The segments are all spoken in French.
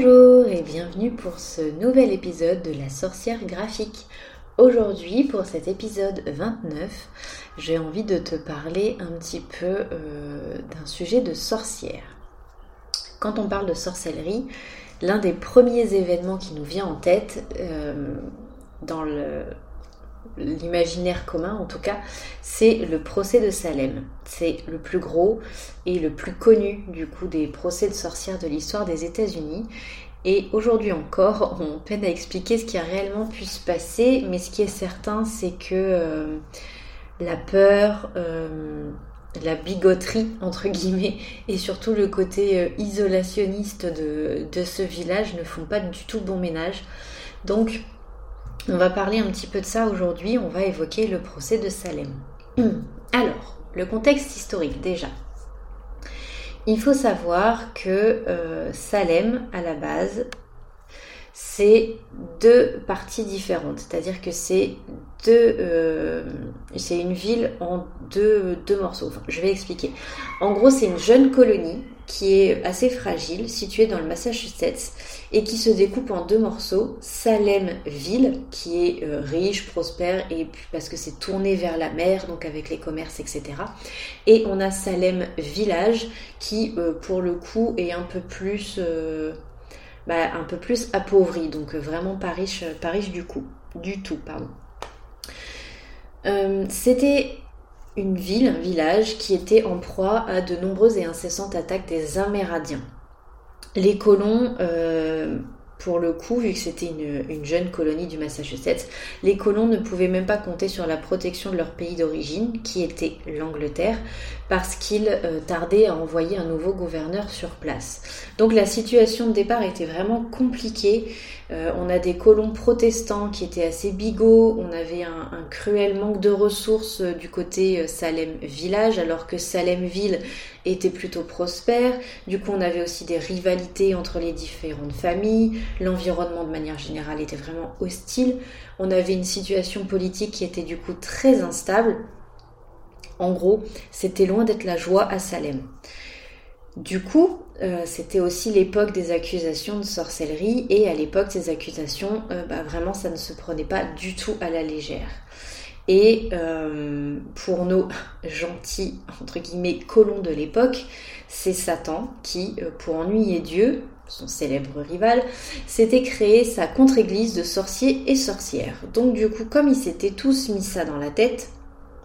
Bonjour et bienvenue pour ce nouvel épisode de la sorcière graphique. Aujourd'hui, pour cet épisode 29, j'ai envie de te parler un petit peu euh, d'un sujet de sorcière. Quand on parle de sorcellerie, l'un des premiers événements qui nous vient en tête euh, dans l'imaginaire commun en tout cas, c'est le procès de Salem. C'est le plus gros et le plus connu du coup des procès de sorcières de l'histoire des États-Unis. Et aujourd'hui encore, on peine à expliquer ce qui a réellement pu se passer, mais ce qui est certain, c'est que euh, la peur, euh, la bigoterie, entre guillemets, et surtout le côté euh, isolationniste de, de, ce village ne font pas du tout bon ménage. Donc, on va parler un petit peu de ça aujourd'hui, on va évoquer le procès de Salem. Alors, le contexte historique déjà. Il faut savoir que euh, Salem, à la base, c'est deux parties différentes. C'est-à-dire que c'est euh, c'est une ville en deux, deux morceaux. je vais expliquer. En gros, c'est une jeune colonie qui est assez fragile, située dans le Massachusetts, et qui se découpe en deux morceaux. Salem ville, qui est euh, riche, prospère, et parce que c'est tourné vers la mer, donc avec les commerces, etc. Et on a Salem village, qui euh, pour le coup est un peu plus, euh, bah, un peu plus appauvri, donc vraiment pas riche, pas riche du coup, du tout, pardon. C'était une ville, un village qui était en proie à de nombreuses et incessantes attaques des Amérindiens. Les colons, euh, pour le coup, vu que c'était une, jeune colonie du Massachusetts, les colons ne pouvaient même pas compter sur la protection de leur pays d'origine, qui était l'Angleterre, parce qu'ils euh, tardaient à envoyer un nouveau gouverneur sur place. Donc la situation de départ était vraiment compliquée. Euh, on a des colons protestants qui étaient assez bigots, on avait un, cruel manque de ressources euh, du côté Salem village, alors que Salem ville était plutôt prospère. Du coup, on avait aussi des rivalités entre les différentes familles. L'environnement de manière générale était vraiment hostile. On avait une situation politique qui était du coup très instable. En gros, c'était loin d'être la joie à Salem. Du coup, euh, c'était aussi l'époque des accusations de sorcellerie et à l'époque ces accusations, euh, bah, vraiment ça ne se prenait pas du tout à la légère. Et euh, pour nos gentils, entre guillemets, colons de l'époque, c'est Satan qui, pour ennuyer Dieu, son célèbre rival, s'était créé sa contre-église de sorciers et sorcières. Donc du coup, comme ils s'étaient tous mis ça dans la tête,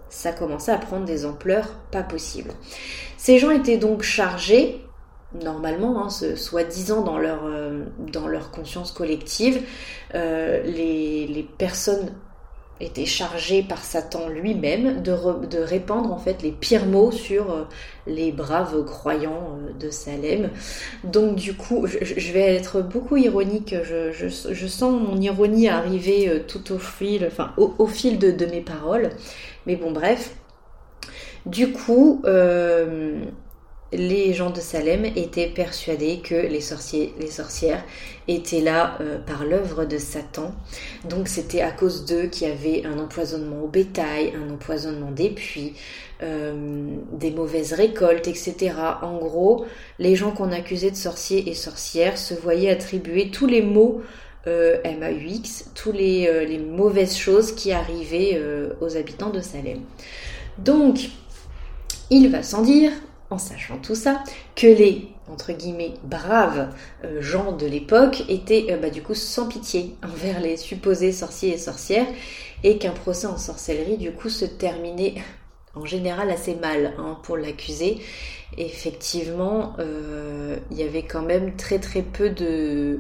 ça commençait à prendre des ampleurs pas possibles. Ces gens étaient donc chargés, normalement, hein, soi-disant dans leur, euh, dans leur conscience collective, euh, les, les, personnes étaient chargées par Satan lui-même de, de, répandre en fait les pires mots sur euh, les braves croyants de Salem. Donc du coup, je, vais être beaucoup ironique, je, je, sens mon ironie arriver tout au fil, enfin au, fil de, de mes paroles. Mais bon, bref. Du coup, les gens de Salem étaient persuadés que les sorciers, les sorcières étaient là euh, par l'œuvre de Satan. Donc c'était à cause d'eux qu'il y avait un empoisonnement au bétail, un empoisonnement des puits, euh, des mauvaises récoltes, etc. En gros, les gens qu'on accusait de sorciers et sorcières se voyaient attribuer tous les maux euh, MAUX, toutes les, les, mauvaises choses qui arrivaient euh, aux habitants de Salem. Donc, il va sans dire, sachant tout ça, que les entre guillemets braves euh, gens de l'époque étaient bah, du coup sans pitié envers les supposés sorciers et sorcières et qu'un procès en sorcellerie du coup se terminait en général assez mal hein, pour l'accuser. Effectivement, il y avait quand même très très peu de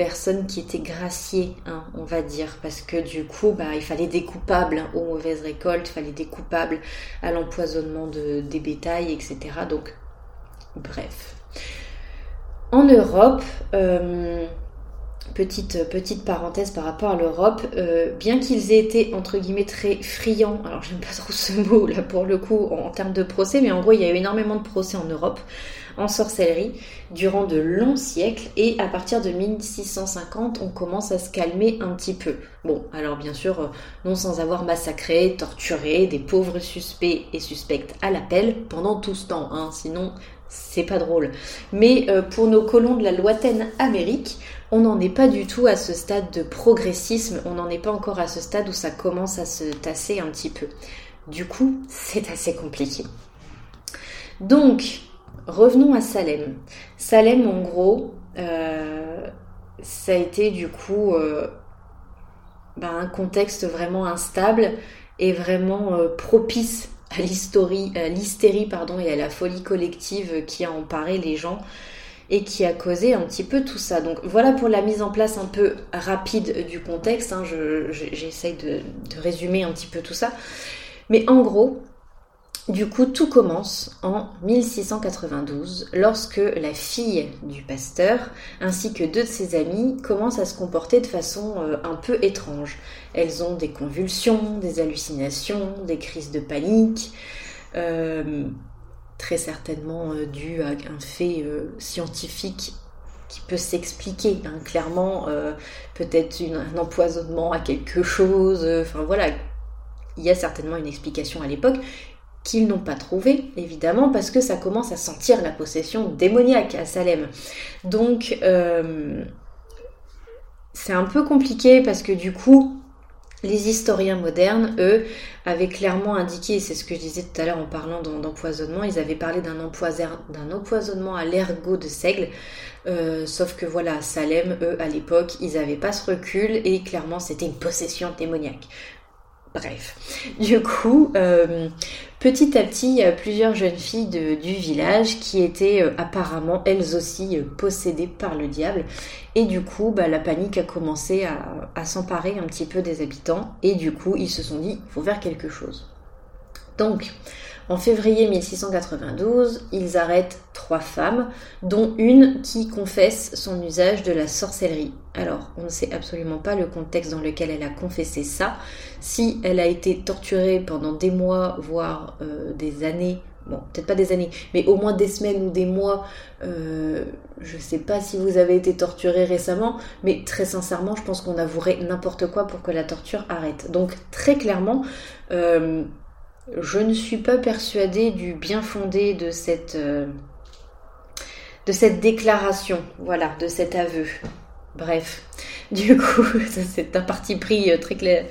personnes qui étaient graciées, hein, on va dire, parce que du coup, bah, il fallait des coupables aux mauvaises récoltes, il fallait des coupables à l'empoisonnement de, des bétails, etc. Donc, bref. En Europe, euh, petite, petite parenthèse par rapport à l'Europe, euh, bien qu'ils aient été entre guillemets très friands, alors j'aime pas trop ce mot là pour le coup en termes de procès, mais en gros il y a eu énormément de procès en Europe en sorcellerie durant de longs siècles et à partir de 1650 on commence à se calmer un petit peu. Bon, alors bien sûr, euh, non sans avoir massacré, torturé des pauvres suspects et suspectes à l'appel pendant tout ce temps, hein, sinon c'est pas drôle. Mais euh, pour nos colons de la lointaine Amérique, on n'en est pas du tout à ce stade de progressisme, on n'en est pas encore à ce stade où ça commence à se tasser un petit peu. Du coup, c'est assez compliqué. Donc, revenons à Salem. Salem, en gros, euh, ça a été du coup euh, ben, un contexte vraiment instable et vraiment euh, propice à l'hystérie et à la folie collective qui a emparé les gens et qui a causé un petit peu tout ça. Donc voilà pour la mise en place un peu rapide du contexte. Hein. J'essaye de, résumer un petit peu tout ça. Mais en gros, du coup, tout commence en 1692 lorsque la fille du pasteur ainsi que deux de ses amis commencent à se comporter de façon euh, un peu étrange. Elles ont des convulsions, des hallucinations, des crises de panique, euh, très certainement euh, dû à un fait scientifique qui peut s'expliquer, hein, clairement, peut-être un empoisonnement à quelque chose, enfin voilà, il y a certainement une explication à l'époque qu'ils n'ont pas trouvé, évidemment, parce que ça commence à sentir la possession démoniaque à Salem. Donc, euh, c'est un peu compliqué parce que du coup, les historiens modernes, eux, avaient clairement indiqué, c'est ce que je disais tout à l'heure en parlant d'empoisonnement, ils avaient parlé d'un empoisonnement à l'ergot de seigle, euh, sauf que voilà, Salem, eux, à l'époque, ils n'avaient pas ce recul et clairement c'était une possession démoniaque. Bref, du coup, euh, petit à petit, il y a plusieurs jeunes filles du village qui étaient euh, apparemment elles aussi euh, possédées par le diable. Et du coup, bah, la panique a commencé à, à s'emparer un petit peu des habitants. Et du coup, ils se sont dit, il faut faire quelque chose. Donc, en février 1692, ils arrêtent trois femmes, dont une qui confesse son usage de la sorcellerie. Alors, on ne sait absolument pas le contexte dans lequel elle a confessé ça. Si elle a été torturée pendant des mois, voire euh, des années, bon, peut-être pas des années, mais au moins des semaines ou des mois. Euh, je sais pas si vous avez été torturé récemment, mais très sincèrement, je pense qu'on avouerait n'importe quoi pour que la torture arrête. Donc, très clairement, euh, je ne suis pas persuadée du bien fondé de cette, de cette déclaration, voilà, de cet aveu. Bref, du coup, c'est un parti pris euh, très clair,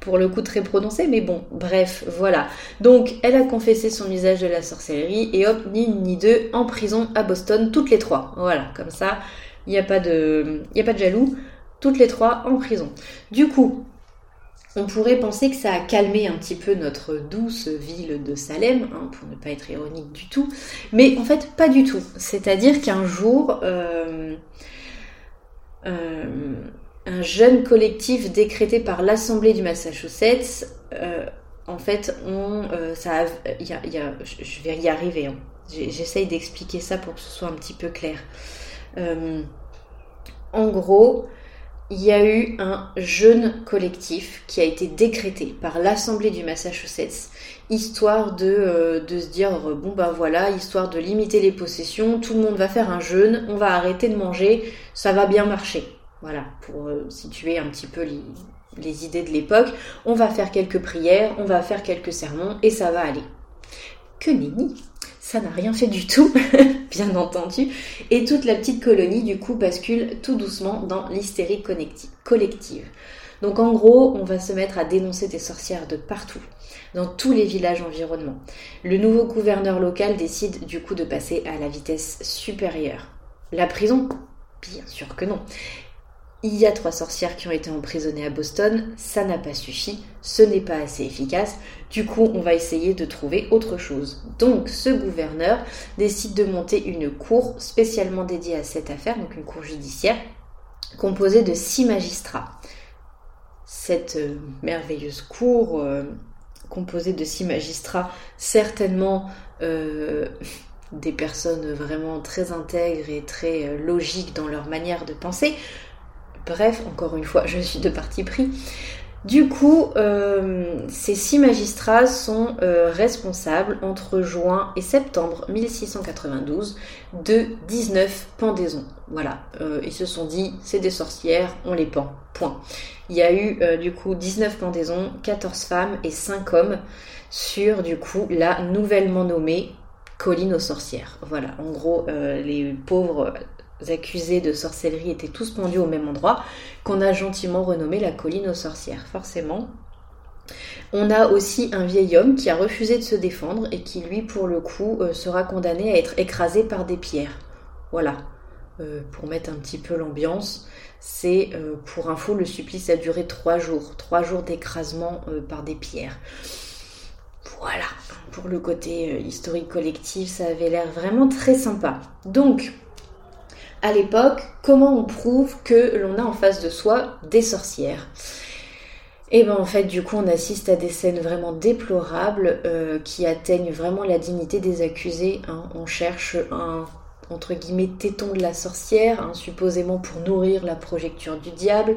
pour le coup très prononcé, mais bon, bref, voilà. Donc, elle a confessé son usage de la sorcellerie et hop, ni une ni deux, en prison à Boston, toutes les trois. Voilà, comme ça, il n'y a, pas de, a pas de jaloux, toutes les trois en prison. Du coup, on pourrait penser que ça a calmé un petit peu notre douce ville de Salem, hein, pour ne pas être ironique du tout, mais en fait pas du tout. C'est-à-dire qu'un jour, euh, un jeune collectif décrété par l'Assemblée du Massachusetts, euh, en fait, on, ça, je vais y arriver. Hein. J'essaye d'expliquer ça pour que ce soit un petit peu clair. en gros, il y a eu un jeûne collectif qui a été décrété par l'Assemblée du Massachusetts, histoire de, euh, de se dire, euh, bon ben voilà, histoire de limiter les possessions, tout le monde va faire un jeûne, on va arrêter de manger, ça va bien marcher. Voilà, pour euh, situer un petit peu les, les idées de l'époque, on va faire quelques prières, on va faire quelques sermons, et ça va aller. Que nenni ça n'a rien fait du tout, bien entendu. Et toute la petite colonie, du coup, bascule tout doucement dans l'hystérie collective. Donc en gros, on va se mettre à dénoncer des sorcières de partout, dans tous les villages environnants. Le nouveau gouverneur local décide du coup de passer à la vitesse supérieure. La prison? Bien sûr que non. Il y a trois sorcières qui ont été emprisonnées à Boston, ça n'a pas suffi, ce n'est pas assez efficace, du coup on va essayer de trouver autre chose. Donc ce gouverneur décide de monter une cour spécialement dédiée à cette affaire, donc une cour judiciaire, composée de six magistrats. Cette euh, merveilleuse cour, euh, composée de six magistrats, certainement euh, des personnes vraiment très intègres et très logiques dans leur manière de penser, Bref, encore une fois, je suis de parti pris. Du coup, euh, ces six magistrats sont euh, responsables entre juin et septembre 1692 de 19 pendaisons. Voilà, euh, ils se sont dit, c'est des sorcières, on les pend. Point. Il y a eu du coup 19 pendaisons, 14 femmes et 5 hommes sur du coup la nouvellement nommée colline aux sorcières. Voilà, en gros, les pauvres accusés de sorcellerie étaient tous pendus au même endroit, qu'on a gentiment renommé la colline aux sorcières, forcément. On a aussi un vieil homme qui a refusé de se défendre et qui, lui, pour le coup, euh, sera condamné à être écrasé par des pierres. Voilà, euh, pour mettre un petit peu l'ambiance. C'est, euh, pour info, le supplice a duré trois jours. Trois jours d'écrasement par des pierres. Voilà, pour le côté historique collectif, ça avait l'air vraiment très sympa. Donc, à l'époque, comment on prouve que l'on a en face de soi des sorcières et ben en fait du coup on assiste à des scènes vraiment déplorables euh, qui atteignent vraiment la dignité des accusés. Hein. On cherche un entre guillemets téton de la sorcière, hein, supposément pour nourrir la projecture du diable.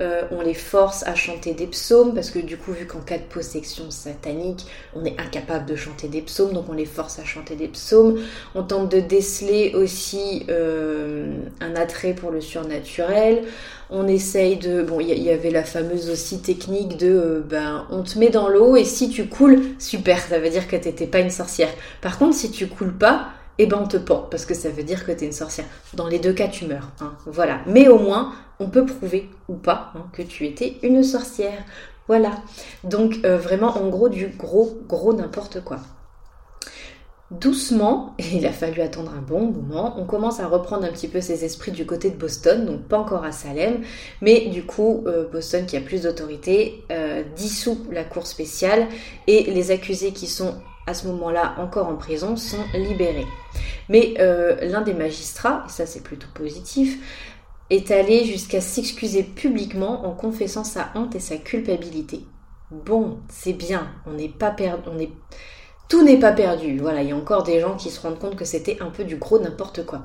Euh, on les force à chanter des psaumes, parce que du coup, vu qu'en cas de possession satanique, on est incapable de chanter des psaumes, donc on les force à chanter des psaumes. On tente de déceler aussi euh, un attrait pour le surnaturel. On essaye de... Bon, il y, avait la fameuse aussi technique de... Euh, ben, on te met dans l'eau et si tu coules, super, ça veut dire que t'étais pas une sorcière. Par contre, si tu coules pas, eh ben on te pend, parce que ça veut dire que tu es une sorcière. Dans les deux cas, tu meurs. Hein. Voilà. Mais au moins, on peut prouver ou pas hein, que tu étais une sorcière. Voilà. Donc euh, vraiment, en gros, du gros, gros n'importe quoi. Doucement, et il a fallu attendre un bon moment, on commence à reprendre un petit peu ses esprits du côté de Boston, donc pas encore à Salem, mais du coup, euh, Boston qui a plus d'autorité, euh, dissout la cour spéciale et les accusés qui sont à ce moment-là encore en prison, sont libérés. Mais euh, l'un des magistrats, et ça c'est plutôt positif, est allé jusqu'à s'excuser publiquement en confessant sa honte et sa culpabilité. Bon, c'est bien, tout n'est pas perdu. Voilà, il y a encore des gens qui se rendent compte que c'était un peu du gros n'importe quoi.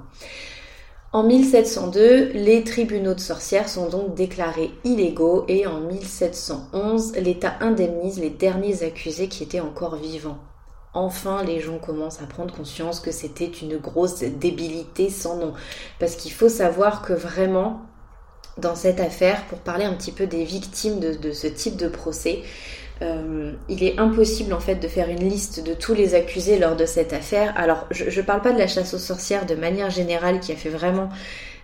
En 1702, les tribunaux de sorcières sont donc déclarés illégaux et en 1711, l'État indemnise les derniers accusés qui étaient encore vivants enfin les gens commencent à prendre conscience que c'était une grosse débilité sans nom. Parce qu'il faut savoir que vraiment, dans cette affaire, pour parler un petit peu des victimes de, ce type de procès, euh, il est impossible en fait de faire une liste de tous les accusés lors de cette affaire. Alors je ne parle pas de la chasse aux sorcières de manière générale qui a fait vraiment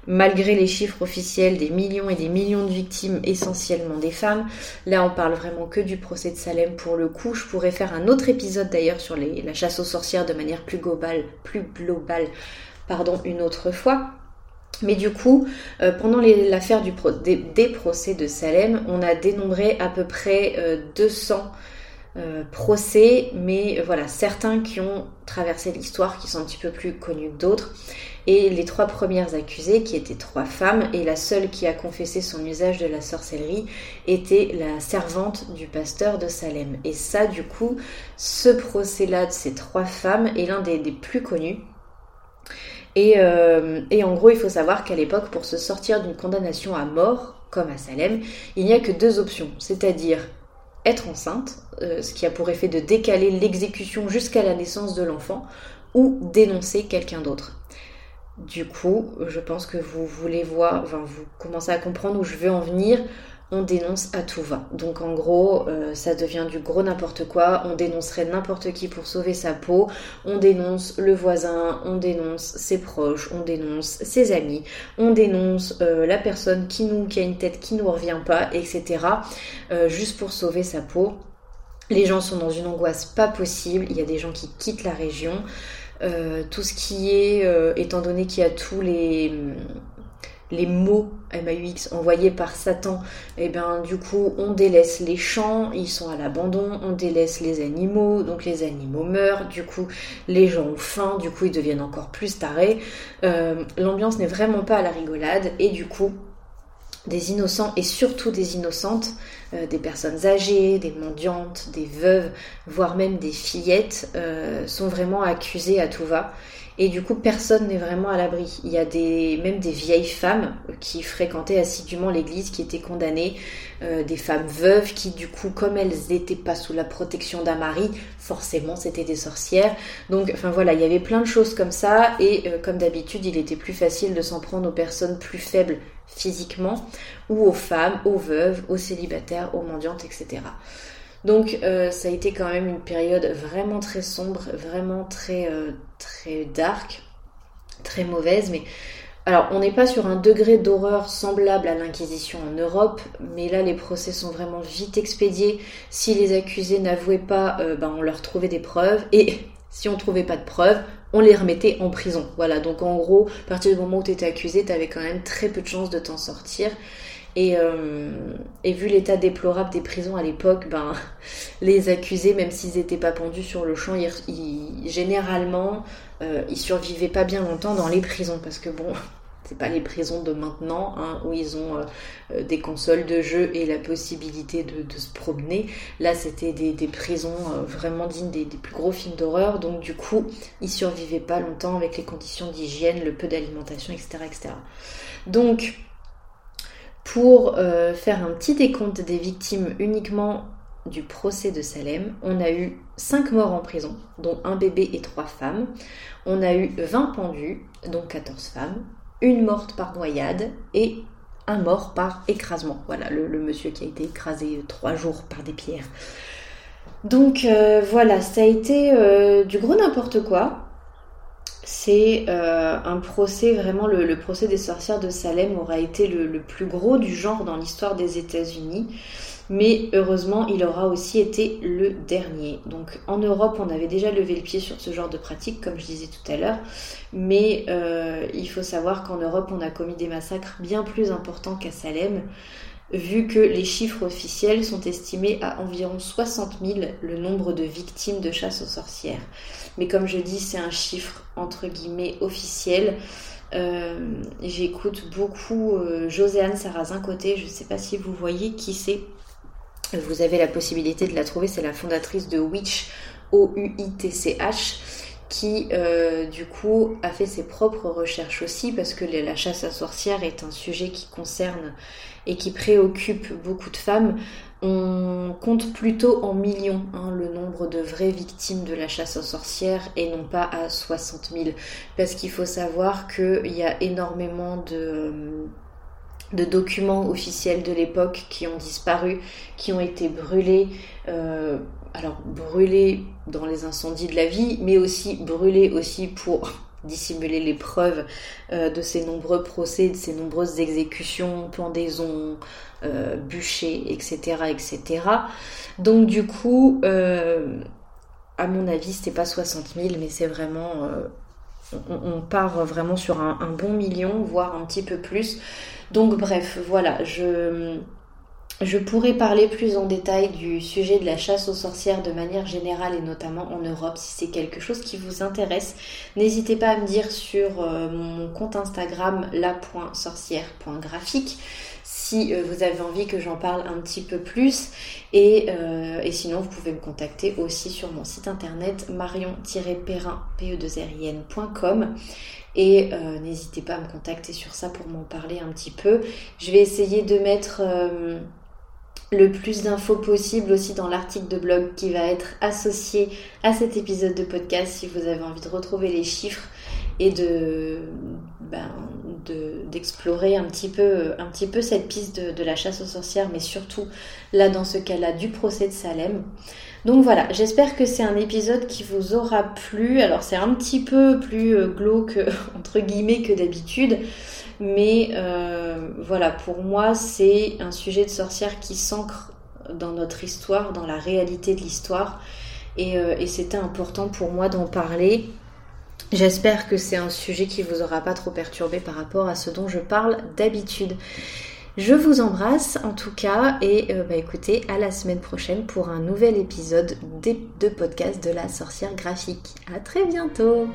malgré les chiffres officiels des millions et des millions de victimes, essentiellement des femmes. Là, on parle vraiment que du procès de Salem pour le coup. Je pourrais faire un autre épisode d'ailleurs sur la chasse aux sorcières de manière plus globale, plus globale, pardon, une autre fois. Mais du coup, euh, pendant l'affaire des, procès de Salem, on a dénombré à peu près 200 euh, euh, procès, mais voilà, certains qui ont traversé l'histoire, qui sont un petit peu plus connus que d'autres. Et les trois premières accusées, qui étaient trois femmes, et la seule qui a confessé son usage de la sorcellerie, était la servante du pasteur de Salem. Et ça, du coup, ce procès-là de ces trois femmes est l'un des, plus connus. Et, euh, et, en gros, il faut savoir qu'à l'époque, pour se sortir d'une condamnation à mort, comme à Salem, il n'y a que deux options, c'est-à-dire être enceinte, euh, ce qui a pour effet de décaler l'exécution jusqu'à la naissance de l'enfant, ou dénoncer quelqu'un d'autre. Du coup, je pense que vous voulez voir, enfin, vous commencez à comprendre où je veux en venir. On dénonce à tout va. Donc en gros, euh, ça devient du gros n'importe quoi. On dénoncerait n'importe qui pour sauver sa peau. On dénonce le voisin, on dénonce ses proches, on dénonce ses amis, on dénonce euh, la personne qui nous, qui a une tête qui nous revient pas, etc. Euh, juste pour sauver sa peau. Les gens sont dans une angoisse pas possible. Il y a des gens qui quittent la région. Euh, tout ce qui est, euh, étant donné qu'il y a tous les, les mots MAUX envoyés par Satan, et eh bien du coup on délaisse les champs, ils sont à l'abandon, on délaisse les animaux, donc les animaux meurent, du coup les gens ont faim, du coup ils deviennent encore plus tarés. Euh, l'ambiance n'est vraiment pas à la rigolade et du coup des innocents et surtout des innocentes, euh, des personnes âgées, des mendiantes, des veuves, voire même des fillettes, euh, sont vraiment accusées à tout va. Et du coup, personne n'est vraiment à l'abri. Il y a des, même des vieilles femmes qui fréquentaient assidûment l'église, qui étaient condamnées, euh, des femmes veuves qui, du coup, comme elles n'étaient pas sous la protection d'un mari, forcément, c'était des sorcières. Donc, enfin voilà, il y avait plein de choses comme ça. Et comme d'habitude, il était plus facile de s'en prendre aux personnes plus faibles physiquement, ou aux femmes, aux veuves, aux célibataires, aux mendiantes, etc. Donc ça a été quand même une période vraiment très sombre, vraiment très, très dark, très mauvaise, mais alors, on n'est pas sur un degré d'horreur semblable à l'Inquisition en Europe, mais là, les procès sont vraiment vite expédiés. Si les accusés n'avouaient pas, euh, ben, on leur trouvait des preuves, et si on trouvait pas de preuves, on les remettait en prison. Voilà, donc en gros, à partir du moment où tu étais accusé, tu avais quand même très peu de chances de t'en sortir. Et, euh, et, vu l'état déplorable des prisons à l'époque, ben, les accusés, même s'ils n'étaient pas pendus sur le champ, ils, généralement, euh, ils survivaient pas bien longtemps dans les prisons. Parce que bon, c'est pas les prisons de maintenant hein, où ils ont euh, des consoles de jeu et la possibilité de, se promener. Là, c'était des, prisons vraiment dignes des, plus gros films d'horreur. Donc, du coup, ils survivaient pas longtemps avec les conditions d'hygiène, le peu d'alimentation, etc., etc. Donc, pour faire un petit décompte des victimes uniquement du procès de Salem, on a eu 5 morts en prison, dont un bébé et 3 femmes. On a eu 20 pendus, dont 14 femmes une morte par noyade et un mort par écrasement. Voilà, le, monsieur qui a été écrasé trois jours par des pierres. Donc euh, voilà, ça a été euh, du gros n'importe quoi. C'est euh, un procès, vraiment le, procès des sorcières de Salem aura été le plus gros du genre dans l'histoire des États-Unis. Mais heureusement il aura aussi été le dernier. Donc en Europe on avait déjà levé le pied sur ce genre de pratique comme je disais tout à l'heure, mais euh, il faut savoir qu'en Europe on a commis des massacres bien plus importants qu'à Salem vu que les chiffres officiels sont estimés à environ 60 000 le nombre de victimes de chasse aux sorcières. Mais comme je dis, c'est un chiffre entre guillemets officiel. Euh, j'écoute beaucoup euh, Joséanne Sarrazin côté, je ne sais pas si vous voyez qui c'est. Vous avez la possibilité de la trouver, c'est la fondatrice de Witch, O-U-I-T-C-H, qui euh, du coup a fait ses propres recherches aussi, parce que la chasse à sorcières est un sujet qui concerne et qui préoccupe beaucoup de femmes. On compte plutôt en millions hein, le nombre de vraies victimes de la chasse aux sorcières et non pas à 60 000. Parce qu'il faut savoir qu'il y a énormément de de documents officiels de l'époque qui ont disparu, qui ont été brûlés, euh, alors brûlés dans les incendies de la vie, mais aussi brûlés aussi pour dissimuler les preuves euh, de ces nombreux procès, de ces nombreuses exécutions, pendaisons, euh, bûchers, etc., etc. Donc du coup, à mon avis, c'était pas 60 000, mais c'est vraiment on, part vraiment sur un, bon million, voire un petit peu plus. Donc bref, voilà, je, je pourrais parler plus en détail du sujet de la chasse aux sorcières de manière générale et notamment en Europe si c'est quelque chose qui vous intéresse. N'hésitez pas à me dire sur euh, mon compte Instagram la.sorcière.graphique si euh, vous avez envie que j'en parle un petit peu plus. Et, euh, et, sinon, vous pouvez me contacter aussi sur mon site internet marion-perrin, pe Et n'hésitez pas à me contacter sur ça pour m'en parler un petit peu. Je vais essayer de mettre le plus d'infos possible aussi dans l'article de blog qui va être associé à cet épisode de podcast si vous avez envie de retrouver les chiffres et de ben, d'explorer un petit peu un petit peu cette piste de, la chasse aux sorcières mais surtout là dans ce cas-là du procès de Salem donc voilà j'espère que c'est un épisode qui vous aura plu. Alors c'est un petit peu plus euh, glauque entre guillemets que d'habitude. Mais euh, voilà pour moi c'est un sujet de sorcière qui s'ancre dans notre histoire dans la réalité de l'histoire. Et, euh, et c'était important pour moi d'en parler. J'espère que c'est un sujet qui vous aura pas trop perturbé par rapport à ce dont je parle d'habitude. Je vous embrasse en tout cas et euh, bah, écoutez, à la semaine prochaine pour un nouvel épisode de podcast de la sorcière graphique. À très bientôt